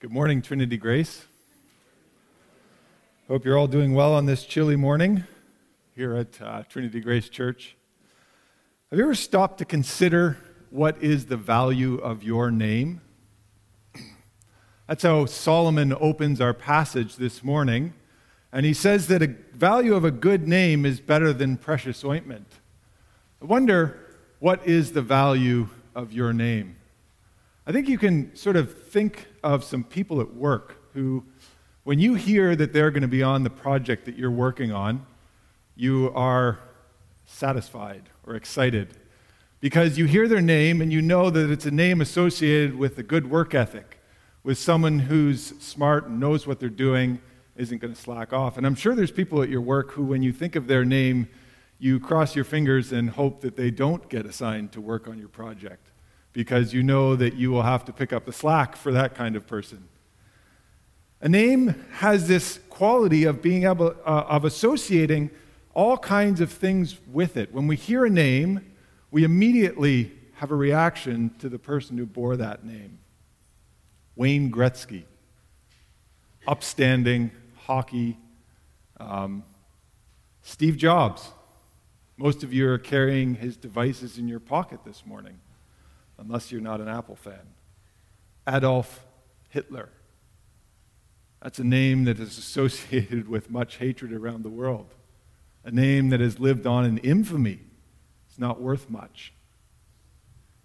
Good morning, Trinity Grace. Hope you're all doing well on this chilly morning here at uh, Trinity Grace Church. Have you ever stopped to consider what is the value of your name? That's how Solomon opens our passage this morning. And he says that a value of a good name is better than precious ointment. I wonder what is the value of your name? I think you can sort of think of some people at work who, when you hear that they're going to be on the project that you're working on, you are satisfied or excited because you hear their name and you know that it's a name associated with a good work ethic, with someone who's smart and knows what they're doing, isn't going to slack off. And I'm sure there's people at your work who, when you think of their name, you cross your fingers and hope that they don't get assigned to work on your project because you know that you will have to pick up the slack for that kind of person. A name has this quality of being able uh, of associating all kinds of things with it. When we hear a name, we immediately have a reaction to the person who bore that name. Wayne Gretzky, upstanding hockey. Um, Steve Jobs. Most of you are carrying his devices in your pocket this morning unless you're not an Apple fan. Adolf Hitler. That's a name that is associated with much hatred around the world, a name that has lived on in infamy. It's not worth much.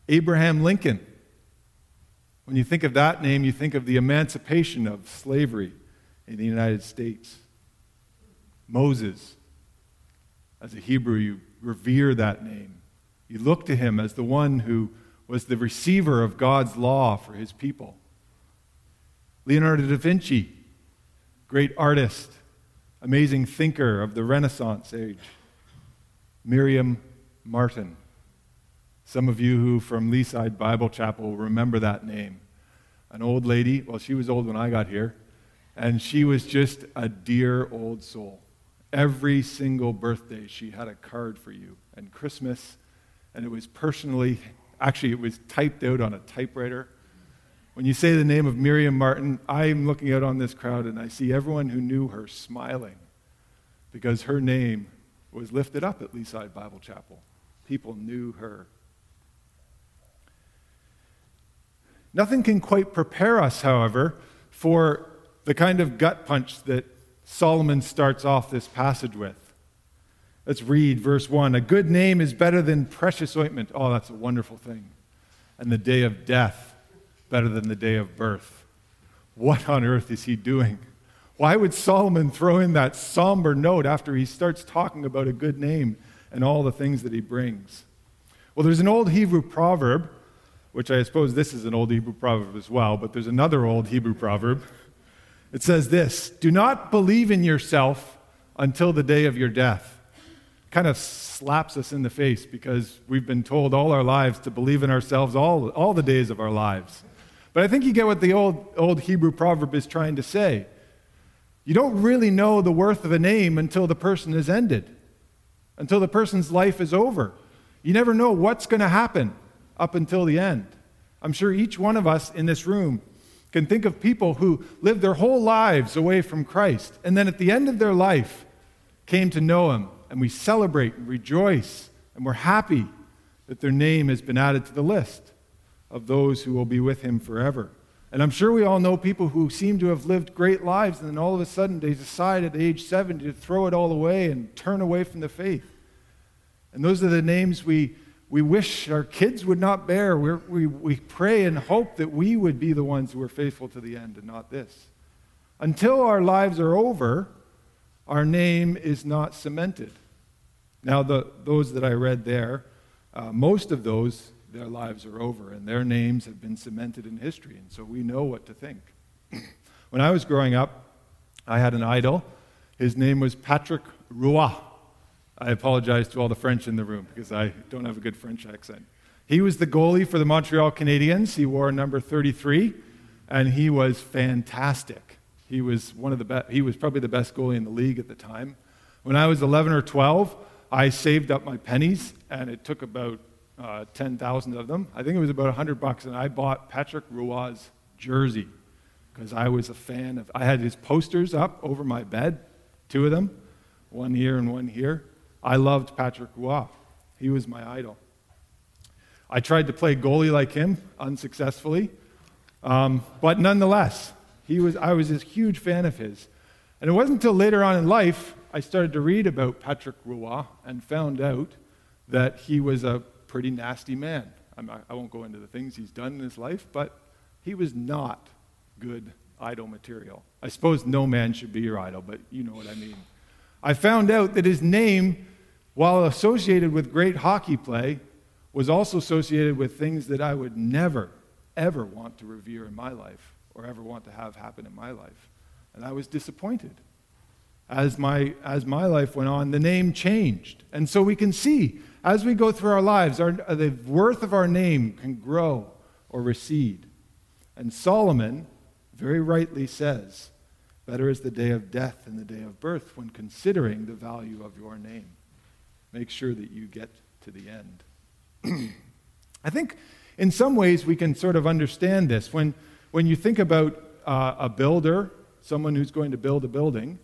Abraham Lincoln. When you think of that name, you think of the emancipation of slavery in the United States. Moses. As a Hebrew, you revere that name. You look to him as the one who was the receiver of God's law for his people. Leonardo da Vinci, great artist, amazing thinker of the Renaissance age. Miriam Martin. Some of you who from Leaside Bible Chapel remember that name. An old lady, well, she was old when I got here, and she was just a dear old soul. Every single birthday, she had a card for you, and Christmas, and it was personally Actually, it was typed out on a typewriter. When you say the name of Miriam Martin, I'm looking out on this crowd and I see everyone who knew her smiling because her name was lifted up at Leaside Bible Chapel. People knew her. Nothing can quite prepare us, however, for the kind of gut punch that Solomon starts off this passage with. Let's read verse 1. A good name is better than precious ointment. Oh, that's a wonderful thing. And the day of death better than the day of birth. What on earth is he doing? Why would Solomon throw in that somber note after he starts talking about a good name and all the things that he brings? Well, there's an old Hebrew proverb, which I suppose this is an old Hebrew proverb as well, but there's another old Hebrew proverb. It says this Do not believe in yourself until the day of your death kind of slaps us in the face because we've been told all our lives to believe in ourselves all, all the days of our lives. But I think you get what the old, old Hebrew proverb is trying to say. You don't really know the worth of a name until the person is ended, until the person's life is over. You never know what's going to happen up until the end. I'm sure each one of us in this room can think of people who lived their whole lives away from Christ, and then at the end of their life came to know Him and we celebrate and rejoice, and we're happy that their name has been added to the list of those who will be with him forever. And I'm sure we all know people who seem to have lived great lives, and then all of a sudden they decide at age 70 to throw it all away and turn away from the faith. And those are the names we, we wish our kids would not bear. We're, we we pray and hope that we would be the ones who are faithful to the end and not this. Until our lives are over, our name is not cemented. Now, the, those that I read there, uh, most of those, their lives are over, and their names have been cemented in history, and so we know what to think. when I was growing up, I had an idol. His name was Patrick Roy. I apologize to all the French in the room because I don't have a good French accent. He was the goalie for the Montreal Canadiens. He wore number 33, and he was fantastic. He was one of the best, he was probably the best goalie in the league at the time. When I was 11 or 12, I saved up my pennies, and it took about uh, 10,000 of them. I think it was about 100 bucks, and I bought Patrick Roy's jersey. because I was a fan of, I had his posters up over my bed, two of them, one here and one here. I loved Patrick Roy. He was my idol. I tried to play goalie like him unsuccessfully, um, but nonetheless, he was, I was a huge fan of his. And it wasn't until later on in life I started to read about Patrick Roy and found out that he was a pretty nasty man. Not, i won't go into the things he's done in his life, but he was not good idol material. I suppose no man should be your idol, but you know what I mean. I found out that his name, while associated with great hockey play, was also associated with things that I would never, ever want to revere in my life or ever want to have happen in my life. And I was disappointed. As my, as my life went on, the name changed. And so we can see as we go through our lives, our, the worth of our name can grow or recede. And Solomon very rightly says, Better is the day of death than the day of birth when considering the value of your name. Make sure that you get to the end. I think in some ways we can sort of understand this. When, when you think about uh, a builder, someone who's going to build a building,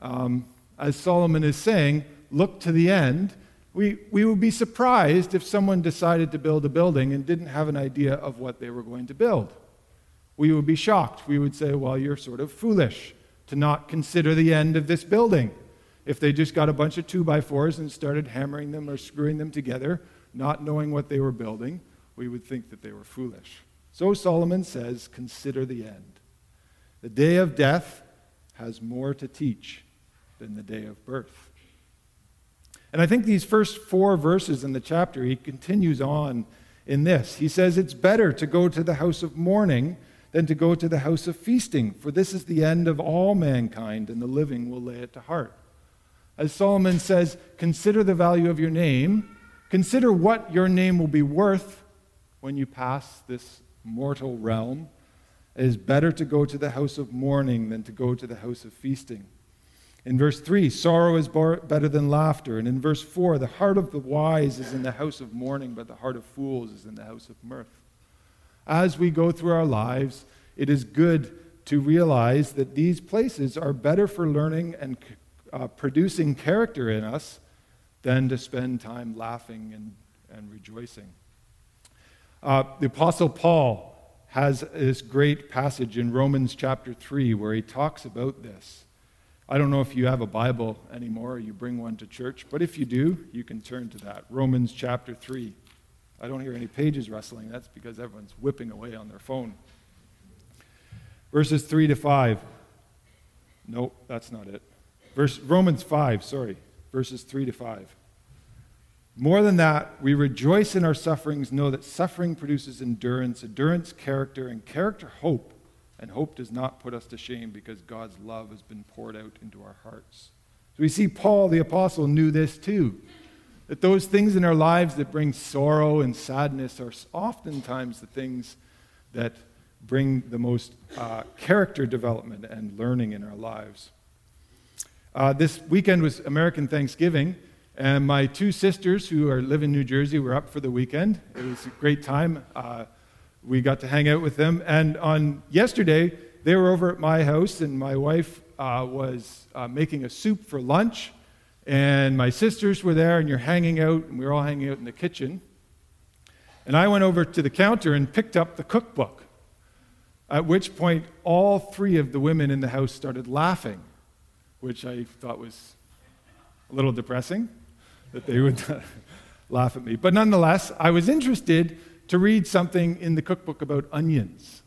um, as Solomon is saying, look to the end we, we would be surprised if someone decided to build a building and didn't have an idea of what they were going to build. We would be shocked. We would say, well, you're sort of foolish to not consider the end of this building. If they just got a bunch of two by fours and started hammering them or screwing them together, not knowing what they were building, we would think that they were foolish. So Solomon says, consider the end. The day of death has more to teach than the day of birth. And I think these first four verses in the chapter, he continues on in this. He says, It's better to go to the house of mourning than to go to the house of feasting, for this is the end of all mankind, and the living will lay it to heart. As Solomon says, consider the value of your name, consider what your name will be worth when you pass this mortal realm. It is better to go to the house of mourning than to go to the house of feasting. In verse 3, sorrow is better than laughter. And in verse 4, the heart of the wise is in the house of mourning, but the heart of fools is in the house of mirth. As we go through our lives, it is good to realize that these places are better for learning and uh, producing character in us than to spend time laughing and, and rejoicing. Uh, the Apostle Paul has this great passage in Romans chapter 3 where he talks about this. I don't know if you have a Bible anymore or you bring one to church, but if you do, you can turn to that. Romans chapter 3. I don't hear any pages rustling. That's because everyone's whipping away on their phone. Verses 3 to 5. Nope, that's not it. Verse, Romans 5, sorry. Verses 3 to 5. More than that, we rejoice in our sufferings, know that suffering produces endurance, endurance, character, and character, hope. And hope does not put us to shame because God's love has been poured out into our hearts. So we see Paul the Apostle knew this too. That those things in our lives that bring sorrow and sadness are oftentimes the things that bring the most uh, character development and learning in our lives. Uh, this weekend was American Thanksgiving, and my two sisters who are live in New Jersey were up for the weekend. It was a great time. Uh, we got to hang out with them. And on yesterday, they were over at my house, and my wife uh, was uh, making a soup for lunch. And my sisters were there, and you're hanging out, and we were all hanging out in the kitchen. And I went over to the counter and picked up the cookbook, at which point all three of the women in the house started laughing, which I thought was a little depressing that they would laugh at me. But nonetheless, I was interested to read something in the cookbook about onions.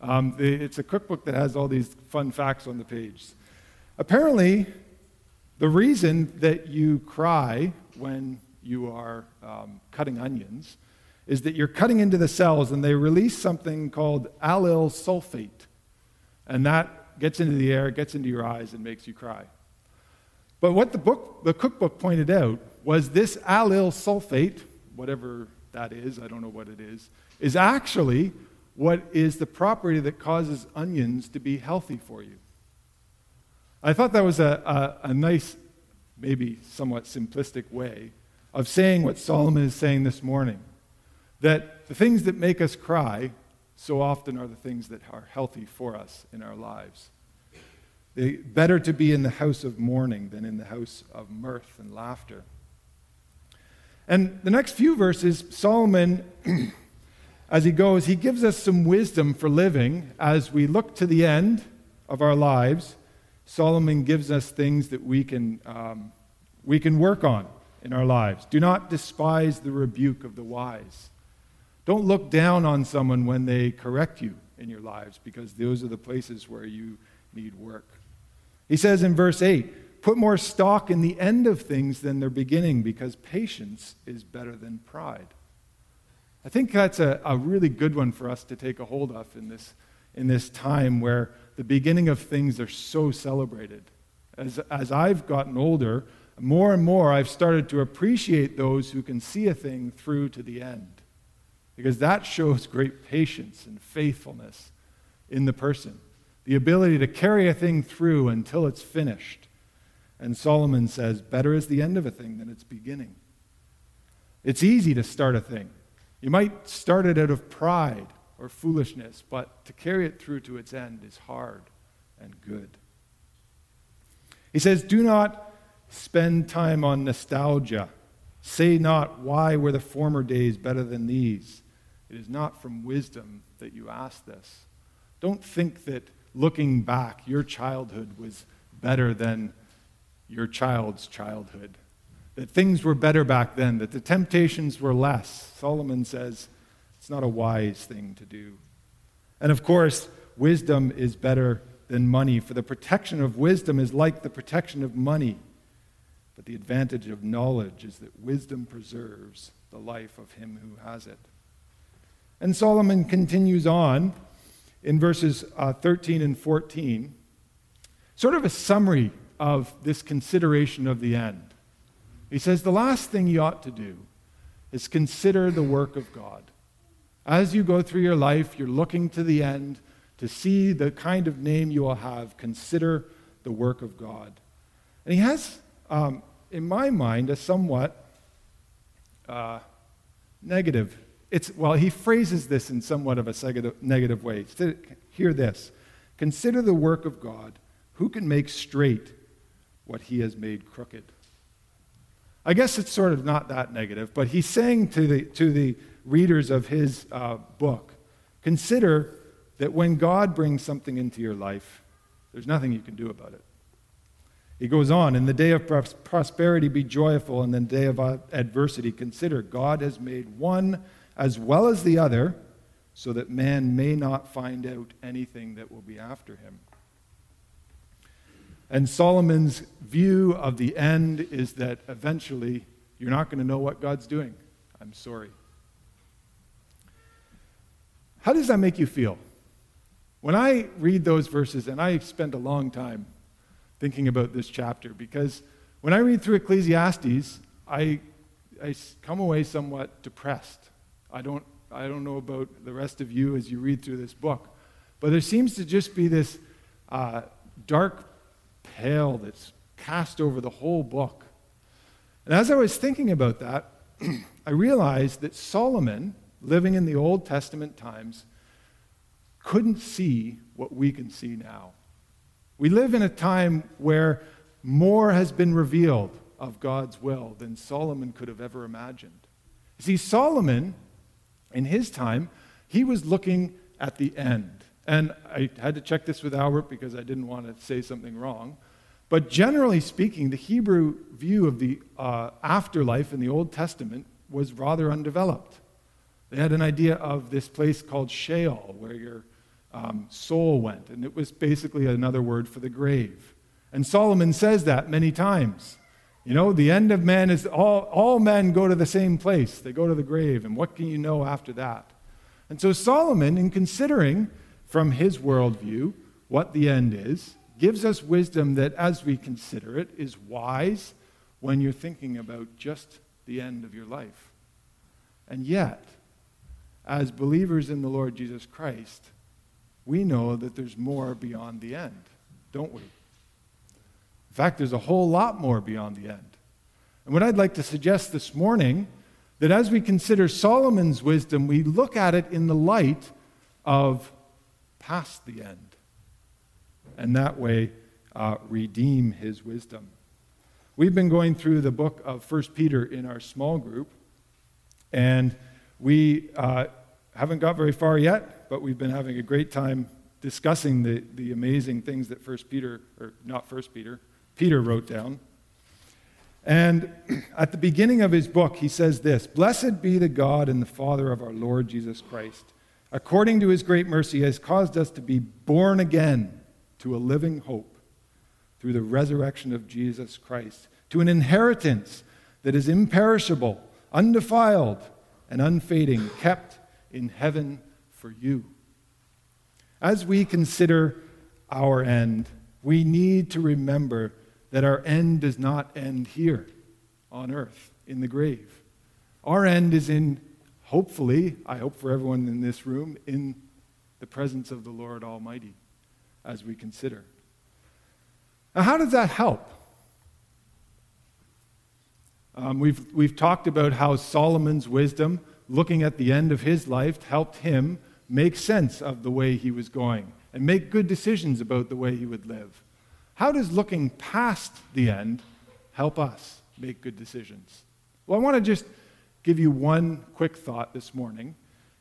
Um, it's a cookbook that has all these fun facts on the page. Apparently, the reason that you cry when you are um, cutting onions is that you're cutting into the cells and they release something called allyl sulfate. And that gets into the air, gets into your eyes, and makes you cry. But what the, book, the cookbook pointed out was this allyl sulfate, whatever that is, I don't know what it is, is actually what is the property that causes onions to be healthy for you. I thought that was a, a, a nice, maybe somewhat simplistic way of saying what Solomon is saying this morning. That the things that make us cry so often are the things that are healthy for us in our lives. They, better to be in the house of mourning than in the house of mirth and laughter. And the next few verses, Solomon, as he goes, he gives us some wisdom for living as we look to the end of our lives. Solomon gives us things that we can, um, we can work on in our lives. Do not despise the rebuke of the wise. Don't look down on someone when they correct you in your lives because those are the places where you need work. He says in verse 8, put more stock in the end of things than their beginning because patience is better than pride. I think that's a, a really good one for us to take a hold of in this, in this time where the beginning of things are so celebrated. As, as I've gotten older, more and more I've started to appreciate those who can see a thing through to the end. Because that shows great patience and faithfulness in the person. The ability to carry a thing through until it's finished. And Solomon says, better is the end of a thing than its beginning. It's easy to start a thing. You might start it out of pride or foolishness, but to carry it through to its end is hard and good. He says, Do not Spend time on nostalgia. Say not, Why were the former days better than these? It is not from wisdom that you ask this. Don't think that looking back, your childhood was better than your child's childhood. That things were better back then, that the temptations were less. Solomon says it's not a wise thing to do. And of course, wisdom is better than money, for the protection of wisdom is like the protection of money. But the advantage of knowledge is that wisdom preserves the life of him who has it. And Solomon continues on in verses uh, 13 and 14, sort of a summary of this consideration of the end. He says, The last thing you ought to do is consider the work of God. As you go through your life, you're looking to the end to see the kind of name you will have. Consider the work of God. And he has um, in my mind, a somewhat uh, negative. It's, well, he phrases this in somewhat of a negative way. Hear this Consider the work of God. Who can make straight what he has made crooked? I guess it's sort of not that negative, but he's saying to the, to the readers of his uh, book consider that when God brings something into your life, there's nothing you can do about it. He goes on, in the day of prosperity, be joyful, and in the day of adversity, consider God has made one as well as the other, so that man may not find out anything that will be after him. And Solomon's view of the end is that eventually you're not going to know what God's doing. I'm sorry. How does that make you feel? When I read those verses, and I spend a long time thinking about this chapter because when I read through Ecclesiastes, I, I come away somewhat depressed. I don't, I don't know about the rest of you as you read through this book, but there seems to just be this uh, dark pale that's cast over the whole book. And as I was thinking about that, I realized that Solomon, living in the Old Testament times, couldn't see what we can see now. We live in a time where more has been revealed of God's will than Solomon could have ever imagined. see, Solomon, in his time, he was looking at the end. And I had to check this with Albert because I didn't want to say something wrong. But generally speaking, the Hebrew view of the uh, afterlife in the Old Testament was rather undeveloped. They had an idea of this place called Sheol, where you're um, soul went. And it was basically another word for the grave. And Solomon says that many times. You know, the end of man is all, all men go to the same place. They go to the grave. And what can you know after that? And so Solomon, in considering from his worldview what the end is, gives us wisdom that as we consider it is wise when you're thinking about just the end of your life. And yet, as believers in the Lord Jesus Christ, we know that there's more beyond the end, don't we? In fact, there's a whole lot more beyond the end. And what I'd like to suggest this morning that as we consider Solomon's wisdom, we look at it in the light of past the end. And that way, uh, redeem his wisdom. We've been going through the book of 1 Peter in our small group, and we uh, haven't got very far yet, but we've been having a great time discussing the, the amazing things that 1 Peter, or not 1 Peter, Peter wrote down. And at the beginning of his book, he says this Blessed be the God and the Father of our Lord Jesus Christ. According to his great mercy, has caused us to be born again to a living hope through the resurrection of Jesus Christ, to an inheritance that is imperishable, undefiled, and unfading, kept in heaven for you. As we consider our end, we need to remember that our end does not end here on earth in the grave. Our end is in, hopefully, I hope for everyone in this room, in the presence of the Lord Almighty as we consider. Now, how does that help? Um, we've, we've talked about how Solomon's wisdom, looking at the end of his life, helped him make sense of the way he was going and make good decisions about the way he would live. How does looking past the end help us make good decisions? Well, I want to just give you one quick thought this morning,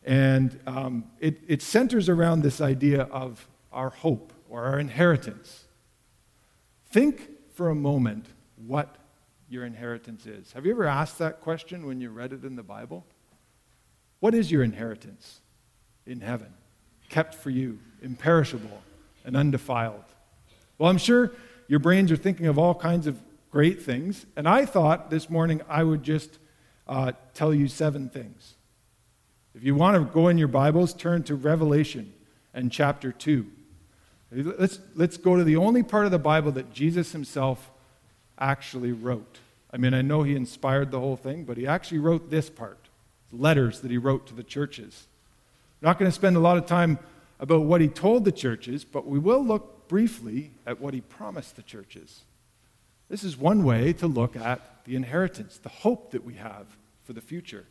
and um, it, it centers around this idea of our hope or our inheritance. Think for a moment what your inheritance is. Have you ever asked that question when you read it in the Bible? What is your inheritance in heaven, kept for you, imperishable and undefiled? Well, I'm sure your brains are thinking of all kinds of great things, and I thought this morning I would just uh, tell you seven things. If you want to go in your Bibles, turn to Revelation and chapter 2. Let's, let's go to the only part of the Bible that Jesus himself actually wrote. I mean, I know he inspired the whole thing, but he actually wrote this part letters that he wrote to the churches. I'm not going to spend a lot of time about what he told the churches, but we will look briefly at what he promised the churches. This is one way to look at the inheritance, the hope that we have for the future.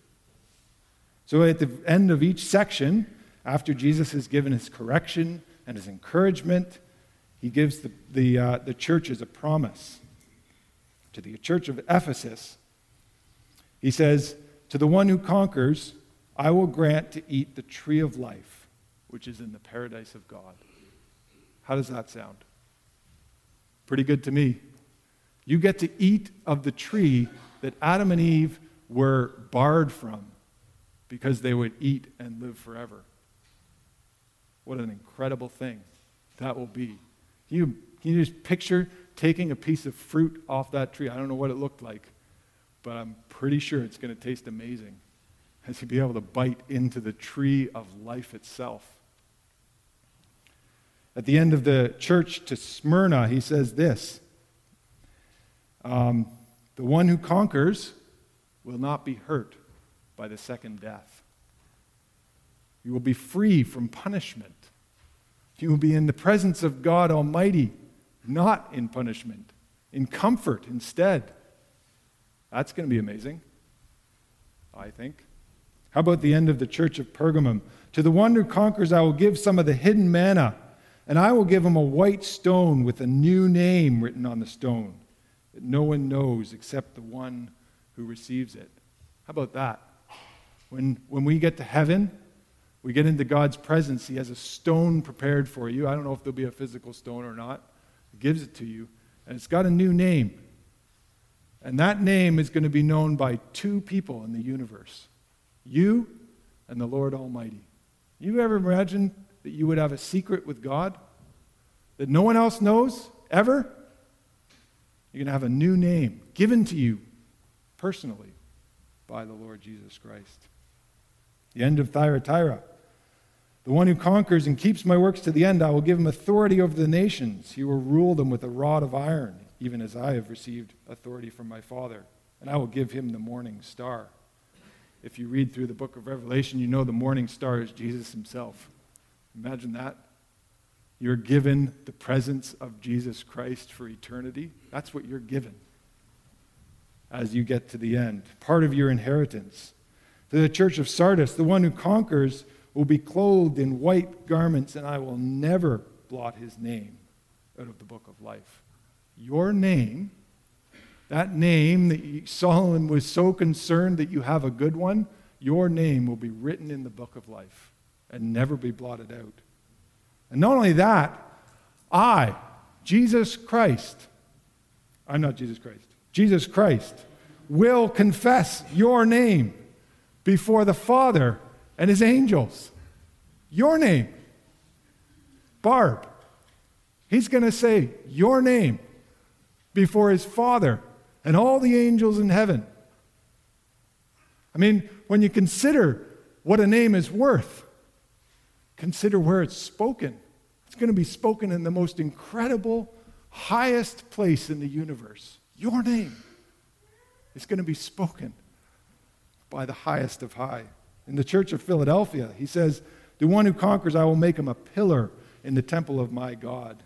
So, at the end of each section, after Jesus has given his correction and his encouragement, he gives the, the, uh, the churches a promise. To the church of Ephesus, he says, To the one who conquers, I will grant to eat the tree of life, which is in the paradise of God. How does that sound? Pretty good to me. You get to eat of the tree that Adam and Eve were barred from because they would eat and live forever. What an incredible thing that will be. Can you, can you just picture taking a piece of fruit off that tree? I don't know what it looked like, but I'm pretty sure it's going to taste amazing as you be able to bite into the tree of life itself. At the end of the church to Smyrna, he says this um, The one who conquers will not be hurt by the second death. You will be free from punishment. You will be in the presence of God Almighty, not in punishment, in comfort instead. That's going to be amazing, I think. How about the end of the church of Pergamum? To the one who conquers, I will give some of the hidden manna and I will give him a white stone with a new name written on the stone that no one knows except the one who receives it. How about that? When, when we get to heaven, we get into God's presence. He has a stone prepared for you. I don't know if there'll be a physical stone or not. He gives it to you, and it's got a new name. And that name is going to be known by two people in the universe you and the Lord Almighty. You ever imagine that you would have a secret with God that no one else knows ever, you're going to have a new name given to you personally by the Lord Jesus Christ. The end of Thyatira. The one who conquers and keeps my works to the end, I will give him authority over the nations. He will rule them with a rod of iron, even as I have received authority from my Father. And I will give him the morning star. If you read through the book of Revelation, you know the morning star is Jesus himself. Imagine that. You're given the presence of Jesus Christ for eternity. That's what you're given as you get to the end. Part of your inheritance. To the church of Sardis, the one who conquers will be clothed in white garments, and I will never blot his name out of the book of life. Your name, that name that Solomon was so concerned that you have a good one, your name will be written in the book of life and never be blotted out. And not only that, I, Jesus Christ, I'm not Jesus Christ, Jesus Christ, will confess your name before the Father and his angels. Your name. Barb. He's going to say your name before his Father and all the angels in heaven. I mean, when you consider what a name is worth, consider where it's spoken. It's going to be spoken in the most incredible, highest place in the universe. Your name is going to be spoken by the highest of high. In the church of Philadelphia, he says, The one who conquers, I will make him a pillar in the temple of my God.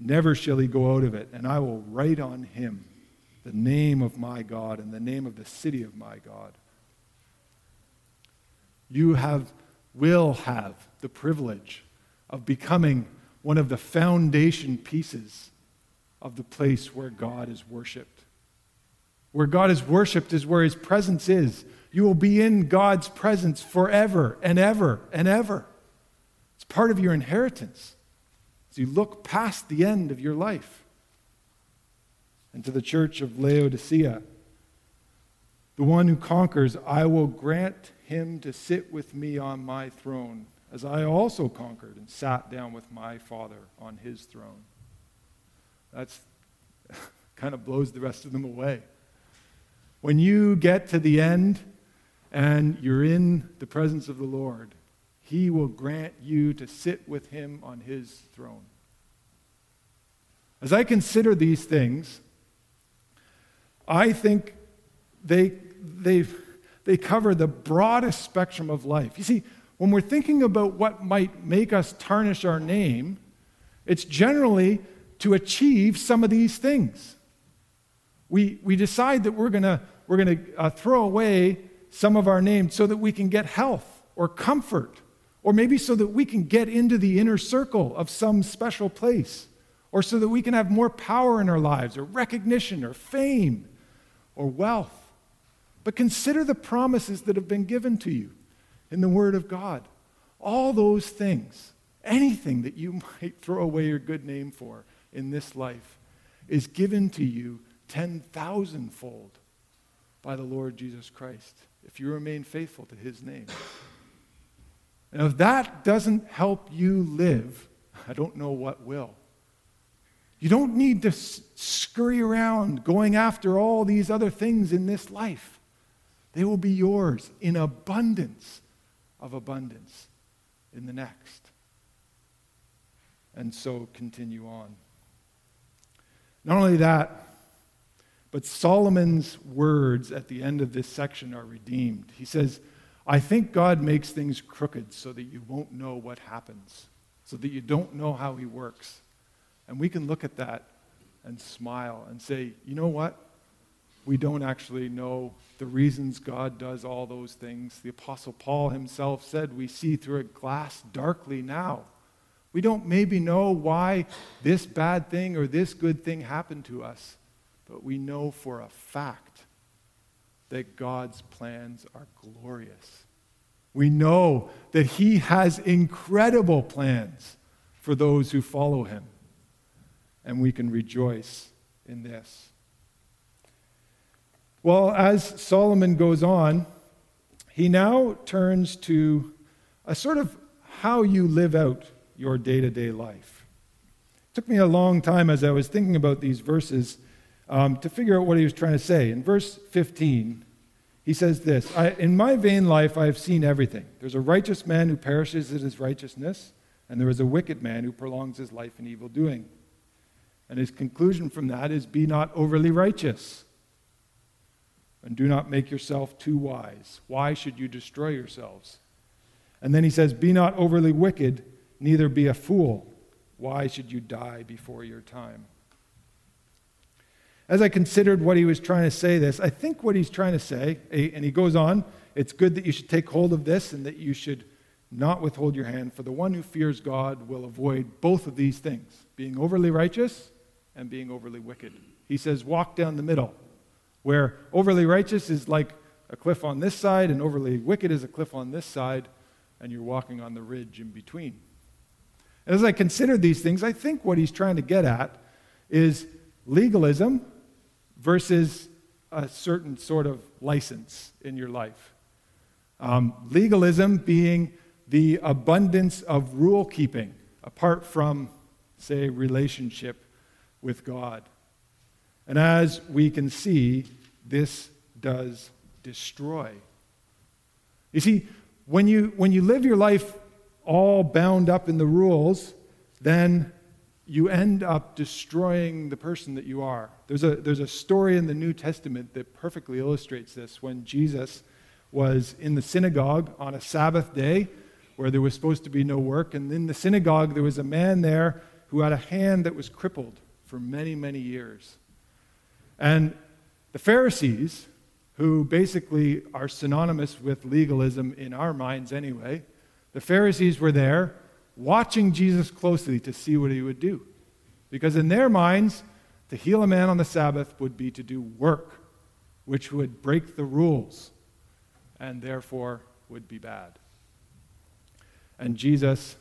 Never shall he go out of it, and I will write on him the name of my God and the name of the city of my God. You have, will have the privilege of becoming one of the foundation pieces of the place where God is worshiped. Where God is worshiped is where his presence is. You will be in God's presence forever and ever and ever. It's part of your inheritance as you look past the end of your life. And to the church of Laodicea, the one who conquers, I will grant him to sit with me on my throne, as I also conquered and sat down with my Father on his throne. That's kind of blows the rest of them away. When you get to the end and you're in the presence of the Lord, He will grant you to sit with Him on His throne. As I consider these things, I think they, they, they cover the broadest spectrum of life. You see, when we're thinking about what might make us tarnish our name, it's generally to achieve some of these things. We, we decide that we're going to we're to uh, throw away some of our names so that we can get health or comfort, or maybe so that we can get into the inner circle of some special place, or so that we can have more power in our lives, or recognition, or fame, or wealth. But consider the promises that have been given to you in the Word of God. All those things, anything that you might throw away your good name for in this life, is given to you 10,000 fold by the Lord Jesus Christ if you remain faithful to his name. And if that doesn't help you live, I don't know what will. You don't need to scurry around going after all these other things in this life. They will be yours in abundance of abundance in the next. And so continue on. Not only that, but Solomon's words at the end of this section are redeemed. He says, I think God makes things crooked so that you won't know what happens, so that you don't know how he works. And we can look at that and smile and say, you know what? We don't actually know the reasons God does all those things. The Apostle Paul himself said, We see through a glass darkly now. We don't maybe know why this bad thing or this good thing happened to us but we know for a fact that God's plans are glorious. We know that He has incredible plans for those who follow Him. And we can rejoice in this. Well, as Solomon goes on, he now turns to a sort of how you live out your day to day life. It took me a long time as I was thinking about these verses um, to figure out what he was trying to say. In verse 15, he says this In my vain life, I have seen everything. There's a righteous man who perishes in his righteousness, and there is a wicked man who prolongs his life in evil doing. And his conclusion from that is be not overly righteous, and do not make yourself too wise. Why should you destroy yourselves? And then he says, Be not overly wicked, neither be a fool. Why should you die before your time? As I considered what he was trying to say this, I think what he's trying to say, and he goes on, it's good that you should take hold of this and that you should not withhold your hand, for the one who fears God will avoid both of these things being overly righteous and being overly wicked. He says, walk down the middle, where overly righteous is like a cliff on this side, and overly wicked is a cliff on this side, and you're walking on the ridge in between. As I consider these things, I think what he's trying to get at is legalism versus a certain sort of license in your life. Um, legalism being the abundance of rule keeping apart from, say, relationship with God. And as we can see, this does destroy. You see, when you, when you live your life all bound up in the rules, then you end up destroying the person that you are. There's a, there's a story in the New Testament that perfectly illustrates this when Jesus was in the synagogue on a Sabbath day where there was supposed to be no work. And in the synagogue, there was a man there who had a hand that was crippled for many, many years. And the Pharisees, who basically are synonymous with legalism in our minds anyway, the Pharisees were there watching Jesus closely to see what he would do. Because in their minds, to heal a man on the Sabbath would be to do work, which would break the rules and therefore would be bad. And Jesus,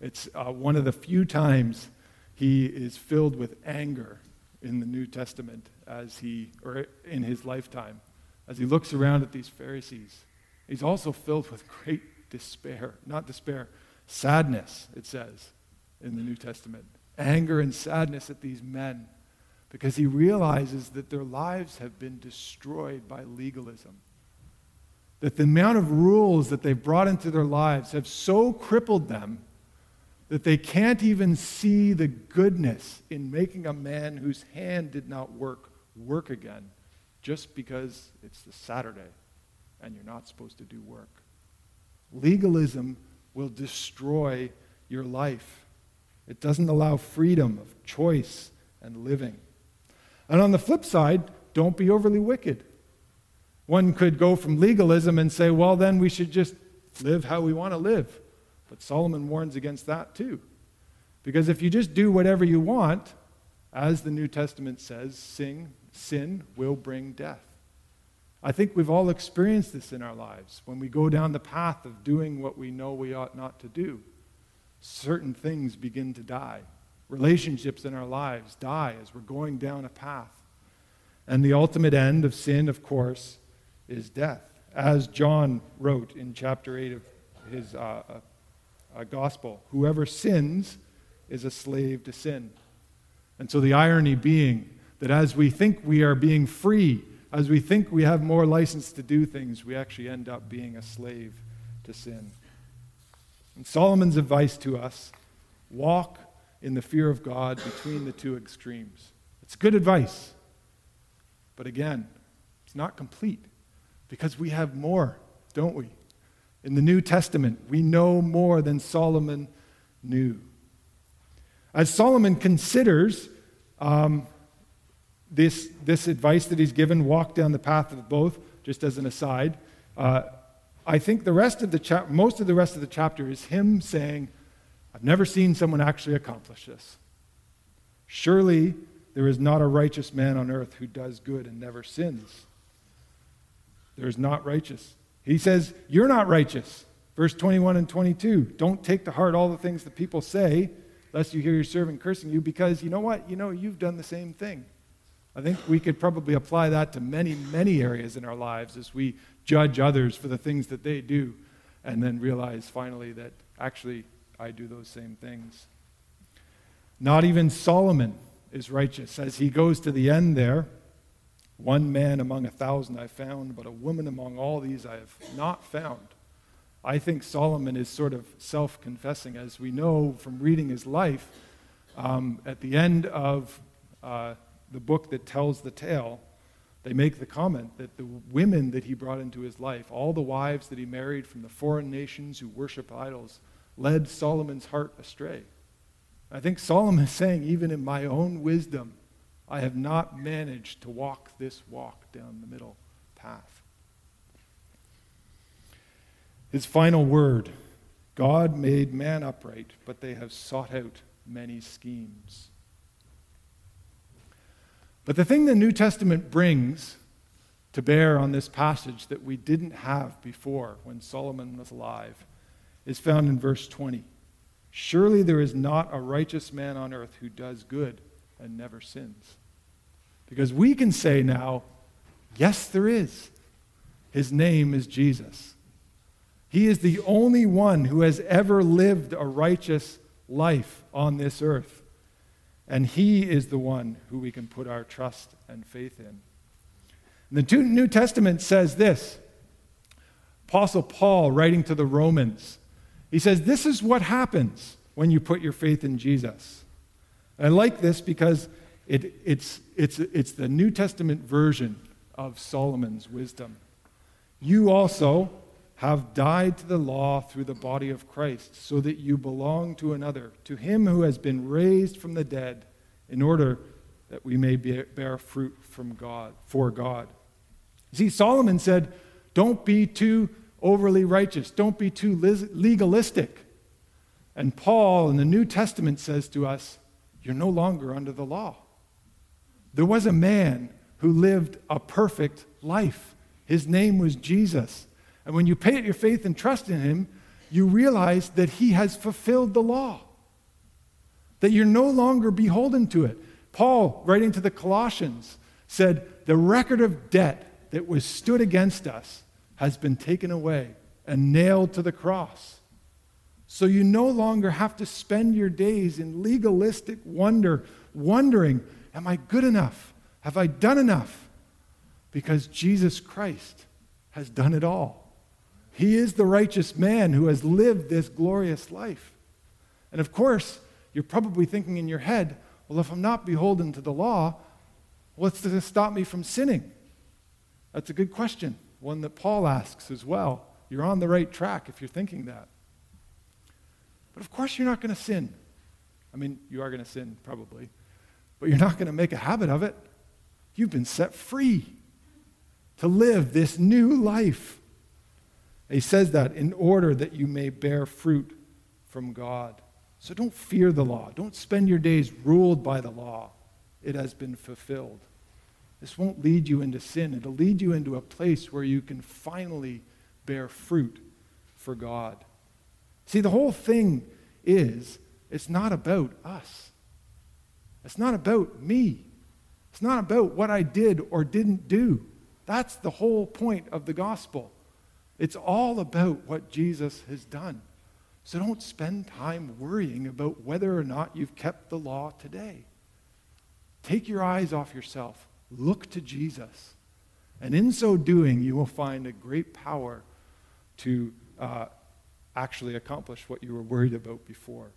it's uh, one of the few times he is filled with anger in the New Testament as he, or in his lifetime, as he looks around at these Pharisees. He's also filled with great despair, not despair, sadness, it says in the New Testament. Anger and sadness at these men because he realizes that their lives have been destroyed by legalism. That the amount of rules that they've brought into their lives have so crippled them that they can't even see the goodness in making a man whose hand did not work work again just because it's the Saturday and you're not supposed to do work. Legalism will destroy your life. It doesn't allow freedom of choice and living. And on the flip side, don't be overly wicked. One could go from legalism and say, well, then we should just live how we want to live. But Solomon warns against that too. Because if you just do whatever you want, as the New Testament says, sing, sin will bring death. I think we've all experienced this in our lives when we go down the path of doing what we know we ought not to do. Certain things begin to die. Relationships in our lives die as we're going down a path. And the ultimate end of sin, of course, is death. As John wrote in chapter 8 of his uh, uh, uh, gospel, whoever sins is a slave to sin. And so the irony being that as we think we are being free as we think we have more license to do things, we actually end up being a slave to sin. And Solomon's advice to us walk in the fear of God between the two extremes. It's good advice. But again, it's not complete because we have more, don't we? In the New Testament, we know more than Solomon knew. As Solomon considers um, this, this advice that he's given, walk down the path of both, just as an aside. Uh, I think the rest of the most of the rest of the chapter is him saying, I've never seen someone actually accomplish this. Surely there is not a righteous man on earth who does good and never sins. There is not righteous. He says, You're not righteous. Verse 21 and 22. Don't take to heart all the things that people say, lest you hear your servant cursing you, because you know what? You know you've done the same thing. I think we could probably apply that to many, many areas in our lives as we judge others for the things that they do and then realize finally that actually I do those same things. Not even Solomon is righteous. As he goes to the end there, one man among a thousand I found, but a woman among all these I have not found. I think Solomon is sort of self confessing. As we know from reading his life, um, at the end of uh, the book that tells the tale, they make the comment that the women that he brought into his life, all the wives that he married from the foreign nations who worship idols, led Solomon's heart astray. I think Solomon is saying, even in my own wisdom, I have not managed to walk this walk down the middle path. His final word God made man upright, but they have sought out many schemes. But the thing the New Testament brings to bear on this passage that we didn't have before when Solomon was alive is found in verse 20. Surely there is not a righteous man on earth who does good and never sins. Because we can say now, yes, there is. His name is Jesus. He is the only one who has ever lived a righteous life on this earth. And He is the one who we can put our trust and faith in. And the New Testament says this Apostle Paul, writing to the Romans, he says, This is what happens when you put your faith in Jesus. And I like this because it, it's, it's, it's the New Testament version of Solomon's wisdom. You also have died to the law through the body of Christ, so that you belong to another, to him who has been raised from the dead, in order that we may bear fruit from God, for God. See, Solomon said, don't be too overly righteous, don't be too legalistic. And Paul in the New Testament says to us, you're no longer under the law. There was a man who lived a perfect life. His name was Jesus. And when you put your faith and trust in him, you realize that he has fulfilled the law, that you're no longer beholden to it. Paul, writing to the Colossians, said, The record of debt that was stood against us has been taken away and nailed to the cross. So you no longer have to spend your days in legalistic wonder, wondering, Am I good enough? Have I done enough? Because Jesus Christ has done it all. He is the righteous man who has lived this glorious life. And of course, you're probably thinking in your head, well, if I'm not beholden to the law, what's to stop me from sinning? That's a good question, one that Paul asks as well. You're on the right track if you're thinking that. But of course, you're not going to sin. I mean, you are going to sin, probably, but you're not going to make a habit of it. You've been set free to live this new life. He says that in order that you may bear fruit from God. So don't fear the law. Don't spend your days ruled by the law. It has been fulfilled. This won't lead you into sin. It'll lead you into a place where you can finally bear fruit for God. See, the whole thing is it's not about us. It's not about me. It's not about what I did or didn't do. That's the whole point of the gospel. It's all about what Jesus has done. So don't spend time worrying about whether or not you've kept the law today. Take your eyes off yourself. Look to Jesus. And in so doing, you will find a great power to uh, actually accomplish what you were worried about before.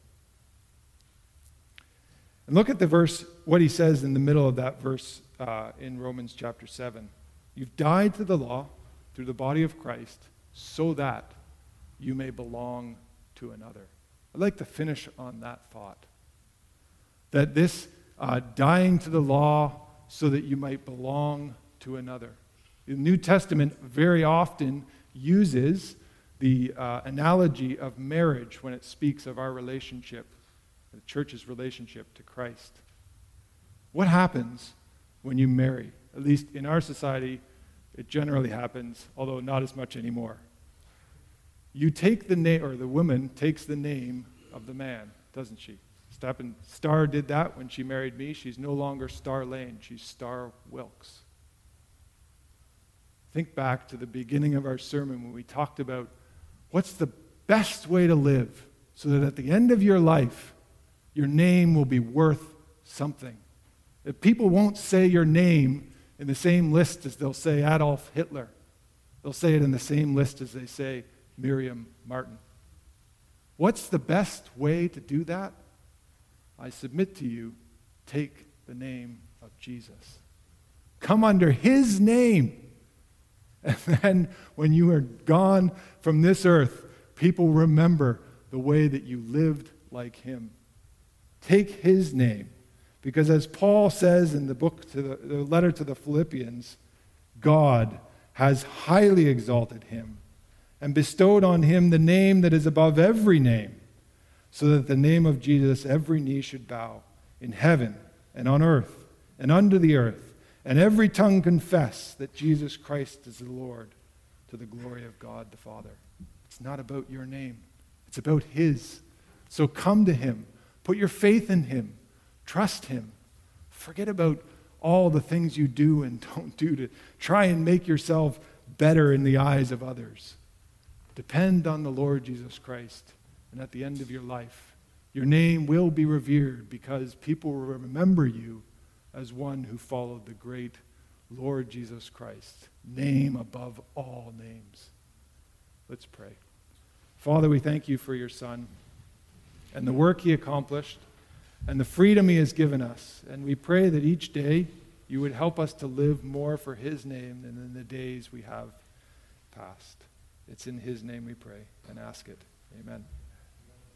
And look at the verse, what he says in the middle of that verse uh, in Romans chapter 7. You've died to the law through the body of Christ so that you may belong to another. I'd like to finish on that thought. That this uh, dying to the law so that you might belong to another. The New Testament very often uses the uh, analogy of marriage when it speaks of our relationship, the church's relationship to Christ. What happens when you marry? At least in our society, it generally happens, although not as much anymore. You take the name, or the woman takes the name of the man, doesn't she? Steppen Star did that when she married me. She's no longer Star Lane, she's Star Wilkes. Think back to the beginning of our sermon when we talked about what's the best way to live so that at the end of your life, your name will be worth something. If people won't say your name in the same list as they'll say Adolf Hitler. They'll say it in the same list as they say Miriam Martin. What's the best way to do that? I submit to you, take the name of Jesus. Come under his name. And then when you are gone from this earth, people remember the way that you lived like him. Take his name. Because as Paul says in the book to the, the letter to the Philippians, God has highly exalted him and bestowed on him the name that is above every name, so that the name of Jesus every knee should bow in heaven and on earth and under the earth, and every tongue confess that Jesus Christ is the Lord to the glory of God the Father. It's not about your name, it's about his. So come to him, put your faith in him, trust him. Forget about all the things you do and don't do to try and make yourself better in the eyes of others. Depend on the Lord Jesus Christ. And at the end of your life, your name will be revered because people will remember you as one who followed the great Lord Jesus Christ, name above all names. Let's pray. Father, we thank you for your Son and the work he accomplished and the freedom he has given us. And we pray that each day you would help us to live more for his name than in the days we have past. It's in his name we pray and ask it. Amen.